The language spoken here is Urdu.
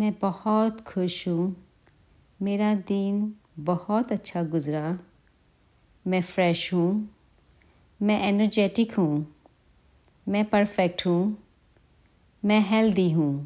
میں بہت خوش ہوں۔ میرا دن بہت اچھا گزرا۔ میں فریش ہوں۔ میں انرجیٹک ہوں۔ میں پرفیکٹ ہوں۔ میں ہیلدی ہوں۔